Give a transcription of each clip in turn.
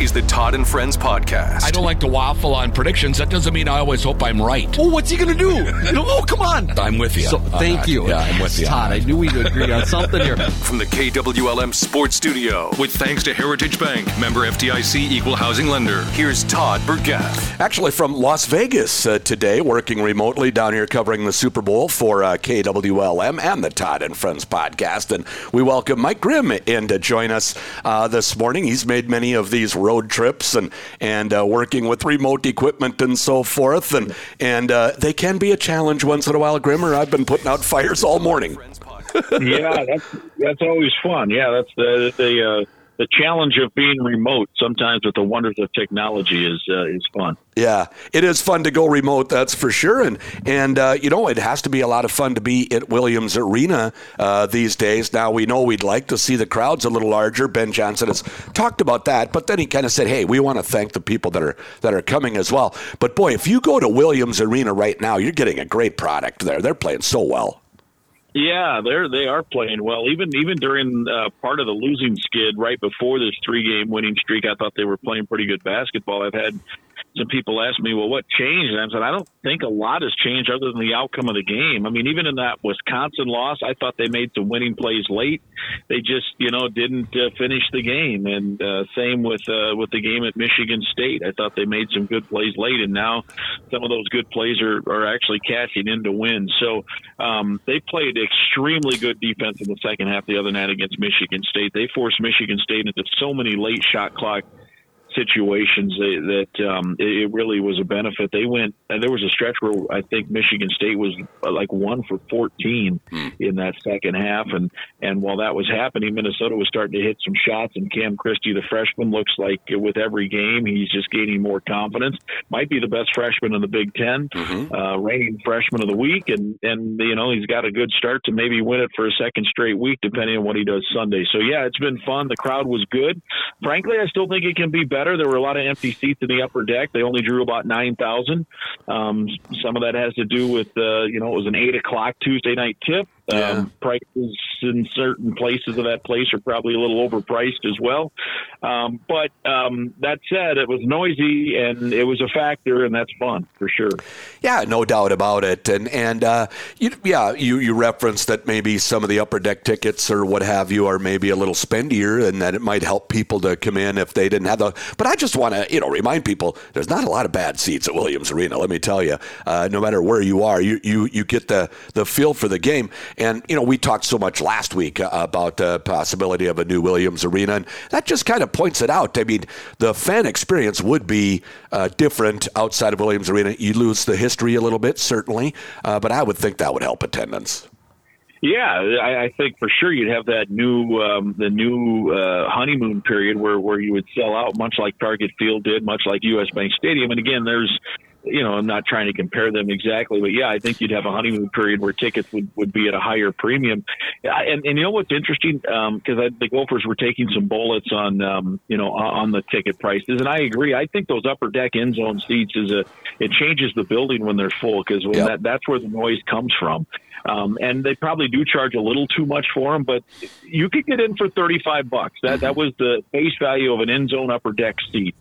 is the Todd and Friends podcast. I don't like to waffle on predictions. That doesn't mean I always hope I'm right. Oh, what's he going to do? You know, oh, come on. I'm with you. So, on thank that. you. Yeah, I'm with you. Todd. I knew we'd agree on something here. From the KWLM Sports Studio, with thanks to Heritage Bank, member FDIC equal housing lender. Here's Todd Burgaff. Actually, from Las Vegas uh, today, working remotely down here covering the Super Bowl for uh, KWLM and the Todd and Friends podcast. And we welcome Mike Grimm in to join us uh, this morning. He's made many of these road trips and and uh, working with remote equipment and so forth. And and uh, they can be a challenge once in a while, Grimmer. I've been putting out fires all morning. yeah, that's that's always fun. Yeah, that's the the uh, the challenge of being remote. Sometimes with the wonders of technology is uh, is fun. Yeah, it is fun to go remote, that's for sure. And and uh, you know, it has to be a lot of fun to be at Williams Arena uh, these days. Now we know we'd like to see the crowds a little larger. Ben Johnson has talked about that, but then he kind of said, "Hey, we want to thank the people that are that are coming as well." But boy, if you go to Williams Arena right now, you're getting a great product there. They're playing so well. Yeah, they're they are playing well. Even even during uh, part of the losing skid right before this three game winning streak, I thought they were playing pretty good basketball. I've had some people ask me, well, what changed? And I said, I don't think a lot has changed other than the outcome of the game. I mean, even in that Wisconsin loss, I thought they made some winning plays late. They just, you know, didn't uh, finish the game. And uh, same with uh, with the game at Michigan State. I thought they made some good plays late, and now some of those good plays are, are actually cashing in to win. So um, they played extremely good defense in the second half the other night against Michigan State. They forced Michigan State into so many late shot clock situations that, that um, it, really was a benefit. They went, and there was a stretch where I think Michigan State was uh, like one for 14 in that second half. And, and while that was happening, Minnesota was starting to hit some shots, and Cam Christie, the freshman, looks like with every game, he's just gaining more confidence. Might be the best freshman in the Big 10 uh, reigning freshman of the week. And, and, you know, he's got a good start to maybe win it for a second straight week, depending on what he does Sunday. So, yeah, it's been fun. The crowd was good. Frankly, I still think it can be better. There were a lot of empty seats in the upper deck. They only drew about 9,000. Um, some of that has to do with, uh, you know, it was an 8 o'clock Tuesday night tip. Um, prices in certain places of that place are probably a little overpriced as well. Um, but um, that said, it was noisy and it was a factor, and that's fun for sure. Yeah, no doubt about it. And and uh, you, yeah, you you referenced that maybe some of the upper deck tickets or what have you are maybe a little spendier, and that it might help people to come in if they didn't have the. But I just want to you know remind people there's not a lot of bad seats at Williams Arena. Let me tell you, uh, no matter where you are, you you you get the the feel for the game. And you know we talked so much last week uh, about the possibility of a new Williams Arena, and that just kind of points it out. I mean, the fan experience would be uh, different outside of Williams Arena. You lose the history a little bit, certainly, uh, but I would think that would help attendance. Yeah, I, I think for sure you'd have that new um, the new uh, honeymoon period where where you would sell out, much like Target Field did, much like U.S. Bank Stadium. And again, there's you know, I'm not trying to compare them exactly, but yeah, I think you'd have a honeymoon period where tickets would, would be at a higher premium. And, and you know what's interesting? Because I the Gophers were taking some bullets on, um, you know, on on the ticket prices, and I agree. I think those upper deck end zone seats is a it changes the building when they're full because Yep. that that's where the noise comes from. Um, and they probably do charge a little too much for them, but you could get in for 35 bucks. That, that was the base value of an end zone upper deck seat.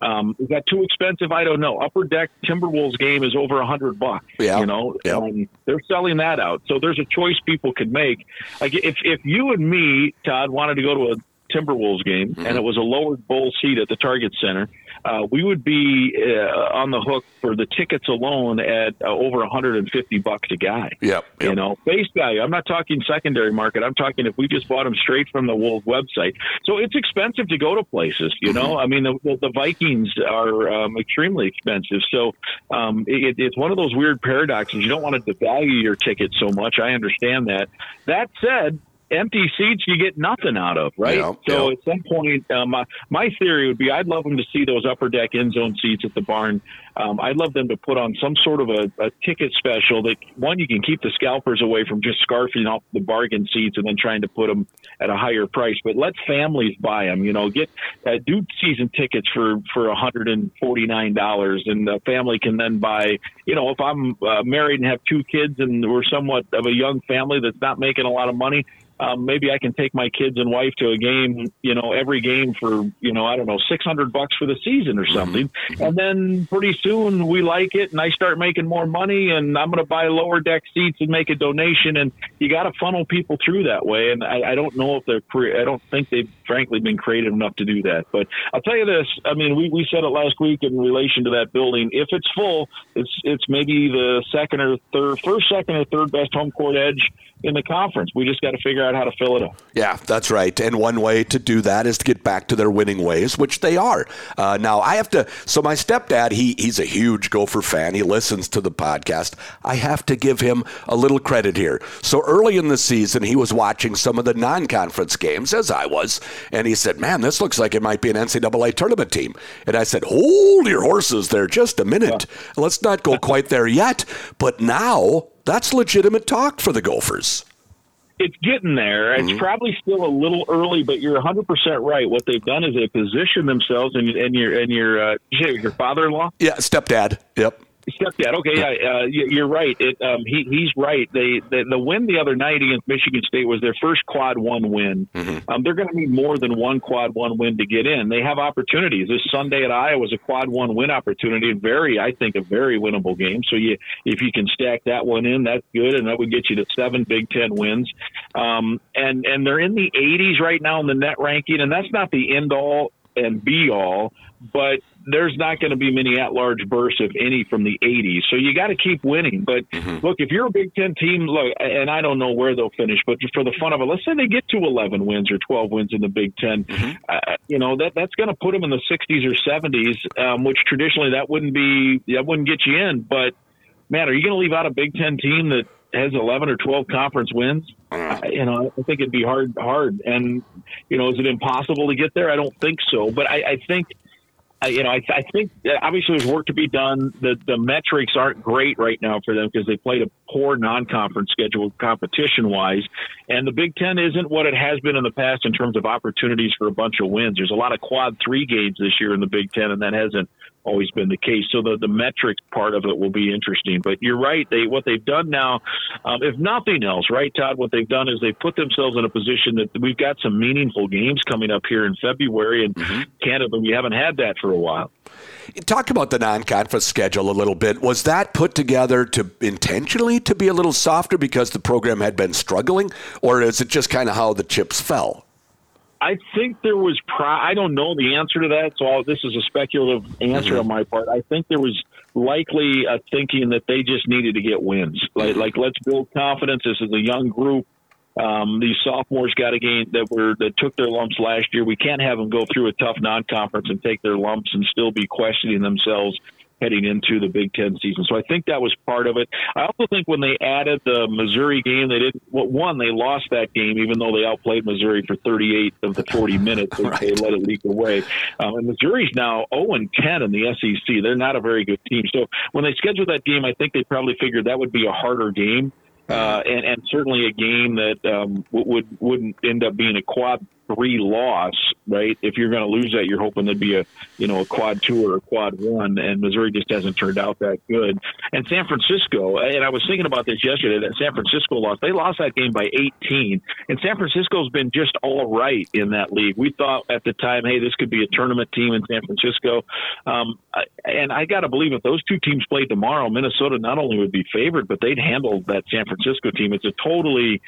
Um, is that too expensive? I don't know. Upper deck Timberwolves game is over a hundred bucks. Yeah. You know, Yeah. um, they're selling that out. So there's a choice people could make. Like if, if you and me, Todd, wanted to go to a Timberwolves game and it was a lowered bowl seat at the Target Center, uh, we would be uh, on the hook for the tickets alone at uh, over 150 bucks a guy. Yep, You know, face value. I'm not talking secondary market. I'm talking if we just bought them straight from the Wolves website. So it's expensive to go to places. You know, I mean, the, the, the Vikings are um, extremely expensive. So um, it, it's one of those weird paradoxes. You don't want to devalue your ticket so much. I understand that. That said, empty seats you get nothing out of, right? Yeah, so yeah. at some point, um, my, my theory would be I'd love them to see those upper deck end zone seats at the barn. Um, I'd love them to put on some sort of a, a ticket special that one you can keep the scalpers away from just scarfing off the bargain seats and then trying to put them at a higher price. But let families buy them. You know, get uh, do season tickets for for one hundred and forty nine dollars, and the family can then buy. You know, if I'm uh, married and have two kids and we're somewhat of a young family that's not making a lot of money. Um, maybe I can take my kids and wife to a game, you know, every game for, you know, I don't know, 600 bucks for the season or something. Mm-hmm. And then pretty soon we like it and I start making more money and I'm going to buy lower deck seats and make a donation. And you got to funnel people through that way. And I, I don't know if they're, I don't think they've frankly been creative enough to do that. But I'll tell you this, I mean, we, we said it last week in relation to that building. If it's full, it's, it's maybe the second or third, first, second or third best home court edge in the conference. We just got to figure out how to fill it up. Yeah, that's right. And one way to do that is to get back to their winning ways, which they are. Uh, now, I have to. So my stepdad, he he's a huge Gopher fan. He listens to the podcast. I have to give him a little credit here. So early in the season, he was watching some of the non-conference games, as I was, and he said, "Man, this looks like it might be an NCAA tournament team." And I said, "Hold your horses there, just a minute. Yeah. Let's not go quite there yet." But now that's legitimate talk for the Gophers. It's getting there. It's mm-hmm. probably still a little early, but you're 100 percent right. What they've done is they position themselves, and, and your and your uh, your father-in-law, yeah, stepdad, yep, Stepdad. Okay, yeah, uh, you're right. It, um, he, he's right. They, they, the win the other night against Michigan State was their first quad one win. Mm-hmm. Um, they're going to need more than one quad one win to get in. They have opportunities. This Sunday at Iowa was a quad one win opportunity, very, I think, a very winnable game. So you, if you can stack that one in, that's good, and that would get you to seven Big Ten wins. Um, and and they're in the 80s right now in the net ranking, and that's not the end all and be all, but there's not going to be many at-large bursts, if any, from the 80s. So you got to keep winning. But mm-hmm. look, if you're a Big Ten team, look, and I don't know where they'll finish, but for the fun of it, let's say they get to 11 wins or 12 wins in the Big 10 mm-hmm. uh, you know that that's going to put them in the 60s or 70s, um, which traditionally that wouldn't be that wouldn't get you in. But man, are you going to leave out a Big Ten team that has 11 or 12 conference wins? Uh, you know, I think it'd be hard, hard. And, you know, is it impossible to get there? I don't think so. But I, I think you know, I, I think obviously there's work to be done. The the metrics aren't great right now for them because they played a poor non-conference schedule competition wise, and the Big Ten isn't what it has been in the past in terms of opportunities for a bunch of wins. There's a lot of quad three games this year in the Big Ten, and that hasn't always been the case. So the the metrics part of it will be interesting. But you're right. They what they've done now, um, if nothing else, right, Todd? What they've done is they put themselves in a position that we've got some meaningful games coming up here in February, and mm-hmm. Canada we haven't had that for a while. Talk about the non-conference schedule a little bit. Was that put together to intentionally to be a little softer because the program had been struggling, or is it just kind of how the chips fell? I think there was. Pro- I don't know the answer to that, so I'll, this is a speculative answer mm-hmm. on my part. I think there was likely a thinking that they just needed to get wins. Like, mm-hmm. like let's build confidence. This is a young group. Um, these sophomores got a game that were that took their lumps last year. We can't have them go through a tough non-conference and take their lumps and still be questioning themselves heading into the Big Ten season. So I think that was part of it. I also think when they added the Missouri game, they didn't. Well, one, they lost that game, even though they outplayed Missouri for 38 of the 40 minutes. They, right. they let it leak away. Um, and Missouri's now 0 and 10 in the SEC. They're not a very good team. So when they scheduled that game, I think they probably figured that would be a harder game. Uh, and, and certainly a game that um, would wouldn't end up being a quad three loss, right? If you're going to lose that, you're hoping there'd be a, you know, a quad two or a quad one, and Missouri just hasn't turned out that good. And San Francisco, and I was thinking about this yesterday, that San Francisco lost. They lost that game by 18, and San Francisco's been just all right in that league. We thought at the time, hey, this could be a tournament team in San Francisco, um, and I got to believe if those two teams played tomorrow, Minnesota not only would be favored, but they'd handle that San Francisco team. It's a totally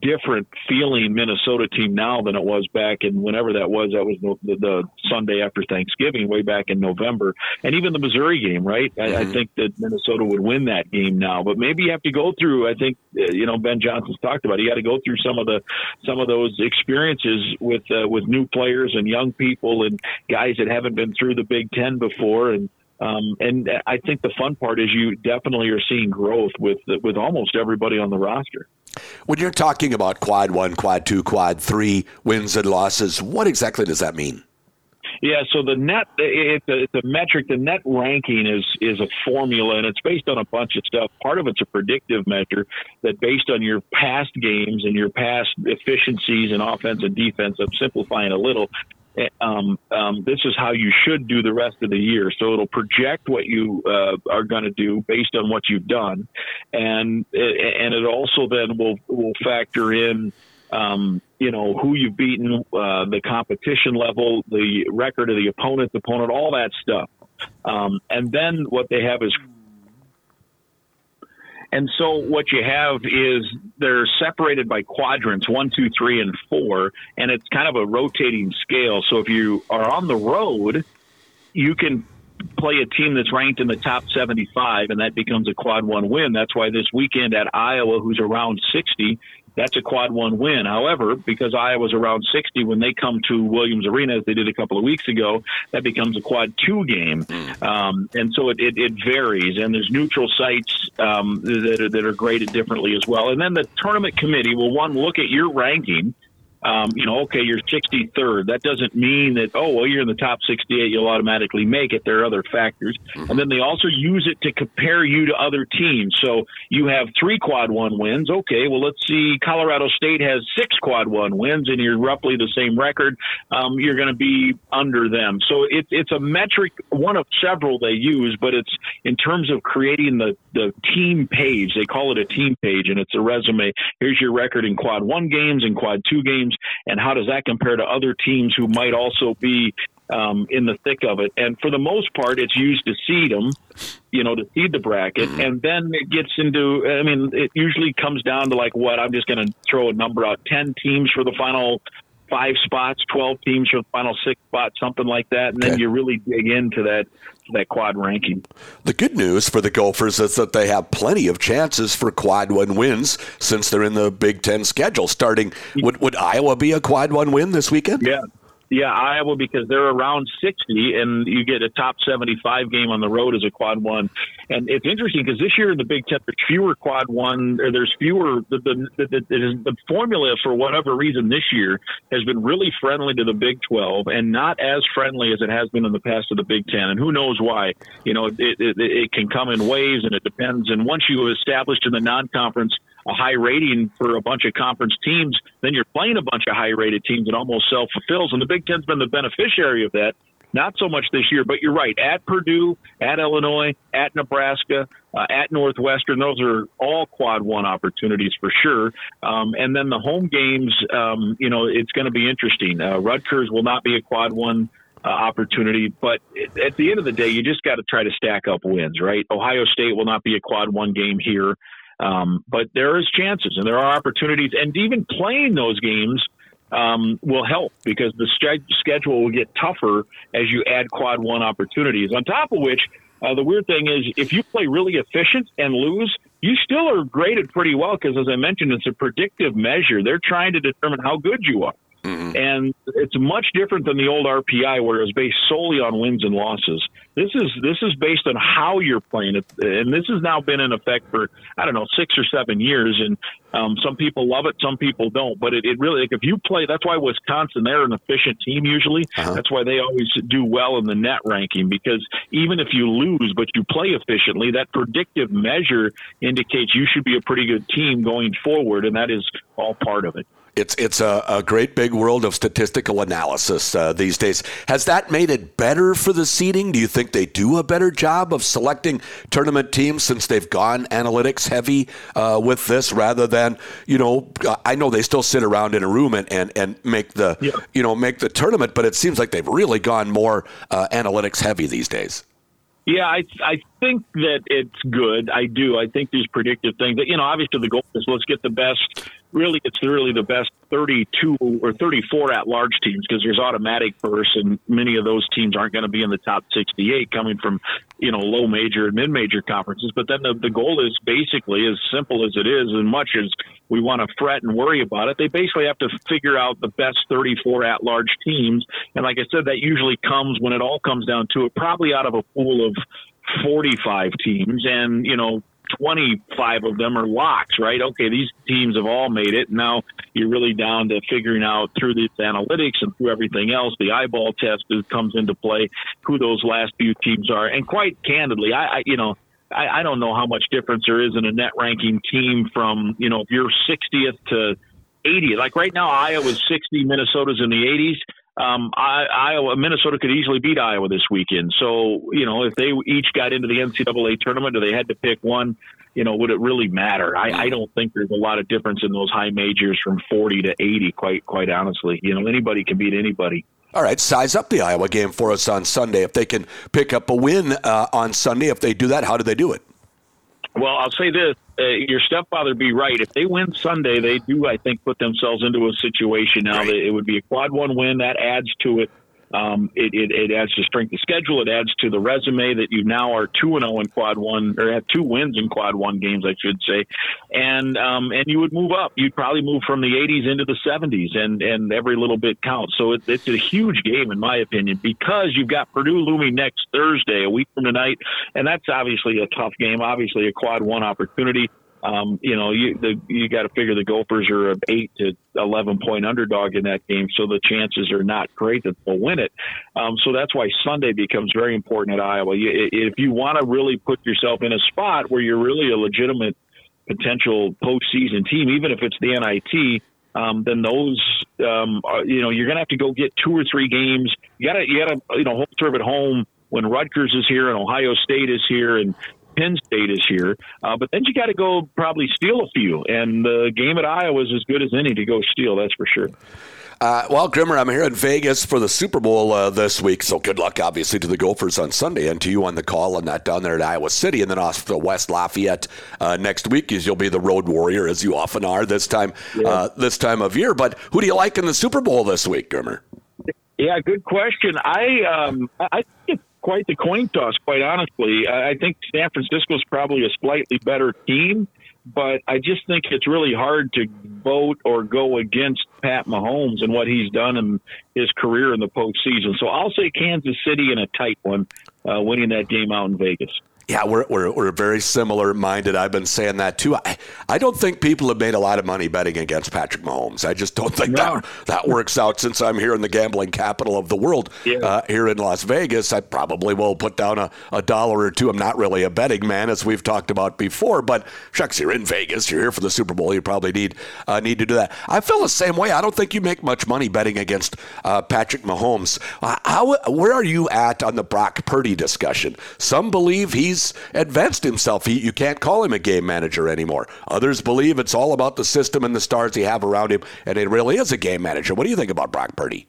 different feeling Minnesota team now than it was back in whenever that was. That was the, the Sunday after Thanksgiving, way back in November, and even the Missouri game. Right, mm-hmm. I, I, mm-hmm. think that Minnesota would win that game now, but maybe you have to go through. I think uh, you know Ben Johnson's talked about. It. You got to go through some of the some of those experiences with uh, with new players and young people and guys that haven't been through the Big Ten before and. Um, and I think the fun part is you definitely are seeing growth with with almost everybody on the roster. When you're talking about quad one, quad two, quad three wins and losses, what exactly does that mean? Yeah, so the net it's a, it's a metric. The net ranking is is a formula, and it's based on a bunch of stuff. Part of it's a predictive measure that, based on your past games and your past efficiencies in offense and defense, I'm simplifying a little. Um, um, this is how you should do the rest of the year. So it'll project what you uh, are going to do based on what you've done, and and it also then will will factor in um, you know, who you've beaten, uh, the competition level, the record of the opponent's opponent, all that stuff. Um, and then what they have is and so what you have is they're separated by quadrants, one, two, three, and four, and it's kind of a rotating scale. So if you are on the road, you can play a team that's ranked in the top 75, and that becomes a quad one win. That's why this weekend at Iowa, who's around 60, that's a quad one win. However, because Iowa's around 60 when they come to Williams Arena, as they did a couple of weeks ago, that becomes a quad two game. Um, and so it, it, it, varies. And there's neutral sites um, that, are, that are graded differently as well. And then the tournament committee will, one, look at your ranking um, you know, okay, you're 63rd. That doesn't mean that, oh, well, you're in the top 68, you'll automatically make it. There are other factors. Mm-hmm. And then they also use it to compare you to other teams. So you have three quad one wins. Okay, well, let's see. Colorado State has six quad one wins, and you're roughly the same record. Um, you're going to be under them. So it, it's a metric, one of several they use, but it's in terms of creating the, the team page. They call it a team page, and it's a resume. Here's your record in quad one games and quad two games teams, and how does that compare to other teams who might also be um, in the thick of it? And for the most part, it's used to seed them, you know, to seed the bracket, mm-hmm. and then it gets into. I mean, it usually comes down to like what I'm just going to throw a number out: ten teams for the final five spots, 12 teams for the final six spots, something like that. And then you really dig into that that quad ranking. The good news for the Gophers is that they have plenty of chances for quad one wins since they're in the Big Ten schedule. Starting, would, would Iowa be a quad one win this weekend? Yeah, yeah, Iowa because they're around 60, and you get a top 75 game on the road as a quad one. And it's interesting because this year in the Big Ten, there's fewer quad one, or there's fewer. The the, the, the, formula for whatever reason this year has been really friendly to the Big 12, and not as friendly as it has been in the past to the Big Ten. And who knows why? You know, it, it, it can come in waves, and it depends. And once you established in the non-conference a high rating for a bunch of conference teams, then you're playing a bunch of high rated teams. It almost self fulfills. And the Big Ten's been the beneficiary of that. Not so much this year, but you're right. At Purdue, at Illinois, at Nebraska, uh, at Northwestern, those are all quad one opportunities for sure. Um, and then the home games, um, you know, it's going to be interesting. Uh, Rutgers will not be a quad one uh, opportunity. But at the end of the day, you just got to try to stack up wins, right? Ohio State will not be a quad one game here. Um, but there is chances and there are opportunities, and even playing those games um, will help because the st- schedule will get tougher as you add quad one opportunities. On top of which, uh, the weird thing is if you play really efficient and lose, you still are graded pretty well because, as I mentioned, it's a predictive measure. They're trying to determine how good you are. Mm-hmm. And it's much different than the old RPI where it was based solely on wins and losses. This is this is based on how you're playing it, and this has now been in effect for I don't know six or seven years. And um, some people love it, some people don't. But it, it really like if you play, that's why Wisconsin they're an efficient team usually. Uh-huh. That's why they always do well in the net ranking because even if you lose but you play efficiently, that predictive measure indicates you should be a pretty good team going forward, and that is all part of it. It's it's a, a great big world of statistical analysis uh, these days. Has that made it better for the seeding? Do you think they do a better job of selecting tournament teams since they've gone analytics heavy uh, with this rather than you know? I know they still sit around in a room and and, and make the yeah. you know make the tournament, but it seems like they've really gone more uh, analytics heavy these days. Yeah, I I think that it's good. I do. I think these predictive things. That, you know, obviously the goal is let's get the best really it's really the best 32 or 34 at large teams because there's automatic first, and many of those teams aren't going to be in the top 68 coming from you know low major and mid major conferences but then the, the goal is basically as simple as it is as much as we want to fret and worry about it they basically have to figure out the best 34 at large teams. And like I said that usually comes when it all comes down to it probably out of a pool of 45 teams. And you know 25 of them are locks, right? Okay, these teams have all made it. Now you're really down to figuring out through these analytics and through everything else, the eyeball test comes into play, who those last few teams are. And quite candidly, I, I you know, I, I don't know how much difference there is in a net ranking team from, you know, if you're 60th to 80. Like right now, Iowa's 60, Minnesota's in the 80s. Um, I, Iowa, Minnesota could easily beat Iowa this weekend. So, you know, if they each got into the NCAA tournament or they had to pick one, you know, would it really matter? I, I don't think there's a lot of difference in those high majors from 40 to 80, quite, quite honestly. You know, anybody can beat anybody. All right, size up the Iowa game for us on Sunday. If they can pick up a win uh, on Sunday, if they do that, how do they do it? Well, I'll say this: uh, your stepfather be right. If they win Sunday, they do, I think, put themselves into a situation now right. that it would be a quad one win. That adds to it. Um, it, it, it, adds to strength of schedule. It adds to the resume that you now are two and zero oh in quad one, or have two wins in quad one games, I should say, and um, and you would move up. You'd probably move from the 80s into the 70s, and and every little bit counts. So it, it's a huge game, in my opinion, because you've got Purdue looming next Thursday, a week from tonight, and that's obviously a tough game. Obviously, a quad one opportunity um, you know, you the, you got to figure the Gophers are an eight to eleven point underdog in that game, so the chances are not great that they'll win it. Um, so that's why Sunday becomes very important at Iowa. You, if you want to really put yourself in a spot where you're really a legitimate potential postseason team, even if it's the NIT, um, then those, um, are, you know, you're going to have to go get two or three games. You got to, you got to, you know, hold serve at home when Rutgers is here and Ohio State is here and Penn State is here. Uh, but then you got to go probably steal a few. And the game at Iowa is as good as any to go steal, that's for sure. Uh, well, Grimmer, I'm here in Vegas for the Super Bowl uh, this week, so good luck, obviously, to the Gophers on Sunday and to you on the call on that down there at Iowa City, and then off to West Lafayette uh, next week, as you'll be the road warrior, as you often are this time yeah. Uh, this time of year. But who do you like in the Super Bowl this week, Grimmer? Yeah, good question. I um, I think quite the coin toss, quite honestly. I think San Francisco is probably a slightly better team, but I just think it's really hard to vote or go against Pat Mahomes and what he's done in his career in the postseason. So I'll say Kansas City in a tight one, uh, winning that game out in Vegas. Yeah, we're, we're, we're very similar minded. I've been saying that too. I, I don't think people have made a lot of money betting against Patrick Mahomes. I just don't think no. that, that works out since I'm here in the gambling capital of the world yeah. uh, here in Las Vegas. I probably will put down a, a dollar or two. I'm not really a betting man, as we've talked about before, but shucks, you're in Vegas. You're here for the Super Bowl. You probably need, uh, need to do that. I feel the same way. I don't think you make much money betting against uh, Patrick Mahomes. Uh, how, where are you at on the Brock Purdy discussion? Some believe he's he's advanced himself. He, you can't call him a game manager anymore. Others believe it's all about the system and the stars he have around him, and it really is a game manager. What do you think about Brock Purdy?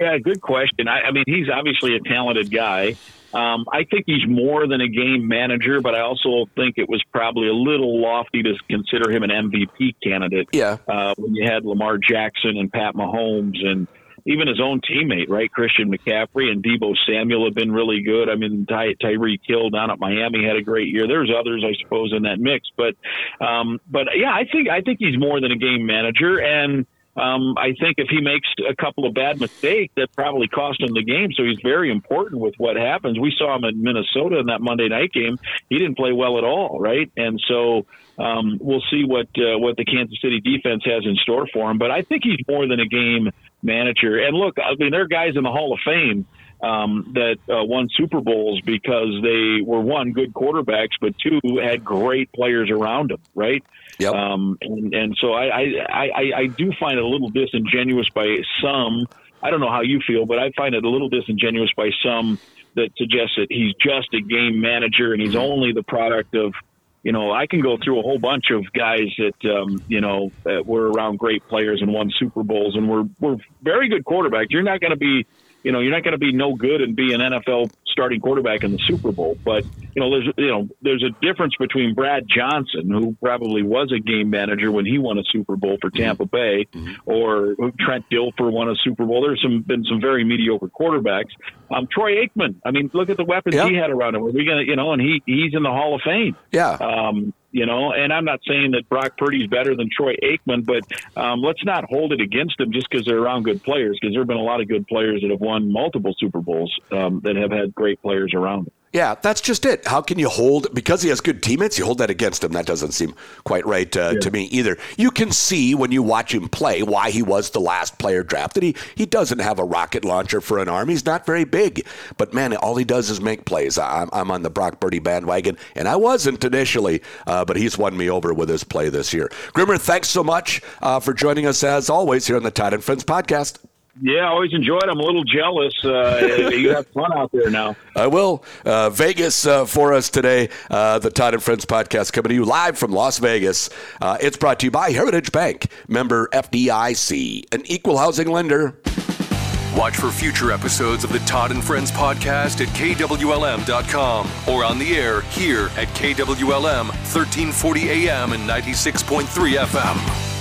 Yeah, good question. I, I mean, he's obviously a talented guy. Um, I think he's more than a game manager, but I also think it was probably a little lofty to consider him an MVP candidate. Yeah. Uh, when you had Lamar Jackson and Pat Mahomes and even his own teammate, right? Christian McCaffrey and Deebo Samuel have been really good. I mean, Ty, Tyreek Hill down at Miami had a great year. There's others, I suppose, in that mix, but, um, but yeah, I think I think he's more than a game manager, and um, I think if he makes a couple of bad mistakes, that probably cost him the game. So he's very important with what happens. We saw him in Minnesota in that Monday night game. He didn't play well at all, right? And so um, we'll see what uh, what the Kansas City defense has in store for him. But I think he's more than a game manager. And look, I mean, there are guys in the Hall of Fame um, that uh, won Super Bowls because they were one good quarterbacks, but two had great players around them, right? Yep. Um, and, and so I, I, I, I do find it a little disingenuous by some. I don't know how you feel, but I find it a little disingenuous by some that suggests that he's just a game manager and he's mm-hmm. only the product of you know, I can go through a whole bunch of guys that um, you know that were around great players and won Super Bowls and were were very good quarterbacks. You're not going to be you know, you're not going to be no good and be an NFL starting quarterback in the Super Bowl. But you know, there's you know, there's a difference between Brad Johnson, who probably was a game manager when he won a Super Bowl for Tampa mm-hmm. Bay, mm-hmm. or Trent Dilfer won a Super Bowl. There's some been some very mediocre quarterbacks. Um, Troy Aikman. I mean, look at the weapons yep. he had around him. Are we gonna, you know, and he he's in the Hall of Fame. Yeah. Um, you know, and I'm not saying that Brock Purdy's better than Troy Aikman, but um, let's not hold it against him just because they're around good players, because there have been a lot of good players that have won multiple Super Bowls um, that have had great players around them. Yeah, that's just it. How can you hold because he has good teammates? You hold that against him. That doesn't seem quite right uh, yeah. to me either. You can see when you watch him play why he was the last player drafted. He he doesn't have a rocket launcher for an arm. He's not very big, but man, all he does is make plays. I'm, I'm on the Brock Purdy bandwagon, and I wasn't initially, uh, but he's won me over with his play this year. Grimmer, thanks so much uh, for joining us as always here on the Todd and Friends podcast. Yeah, I always enjoyed. I'm a little jealous. Uh, you have fun out there now. I will. Uh, Vegas uh, for us today. Uh, the Todd and Friends podcast coming to you live from Las Vegas. Uh, it's brought to you by Heritage Bank, member FDIC, an equal housing lender. Watch for future episodes of the Todd and Friends podcast at KWLM.com or on the air here at KWLM 1340 AM and 96.3 FM.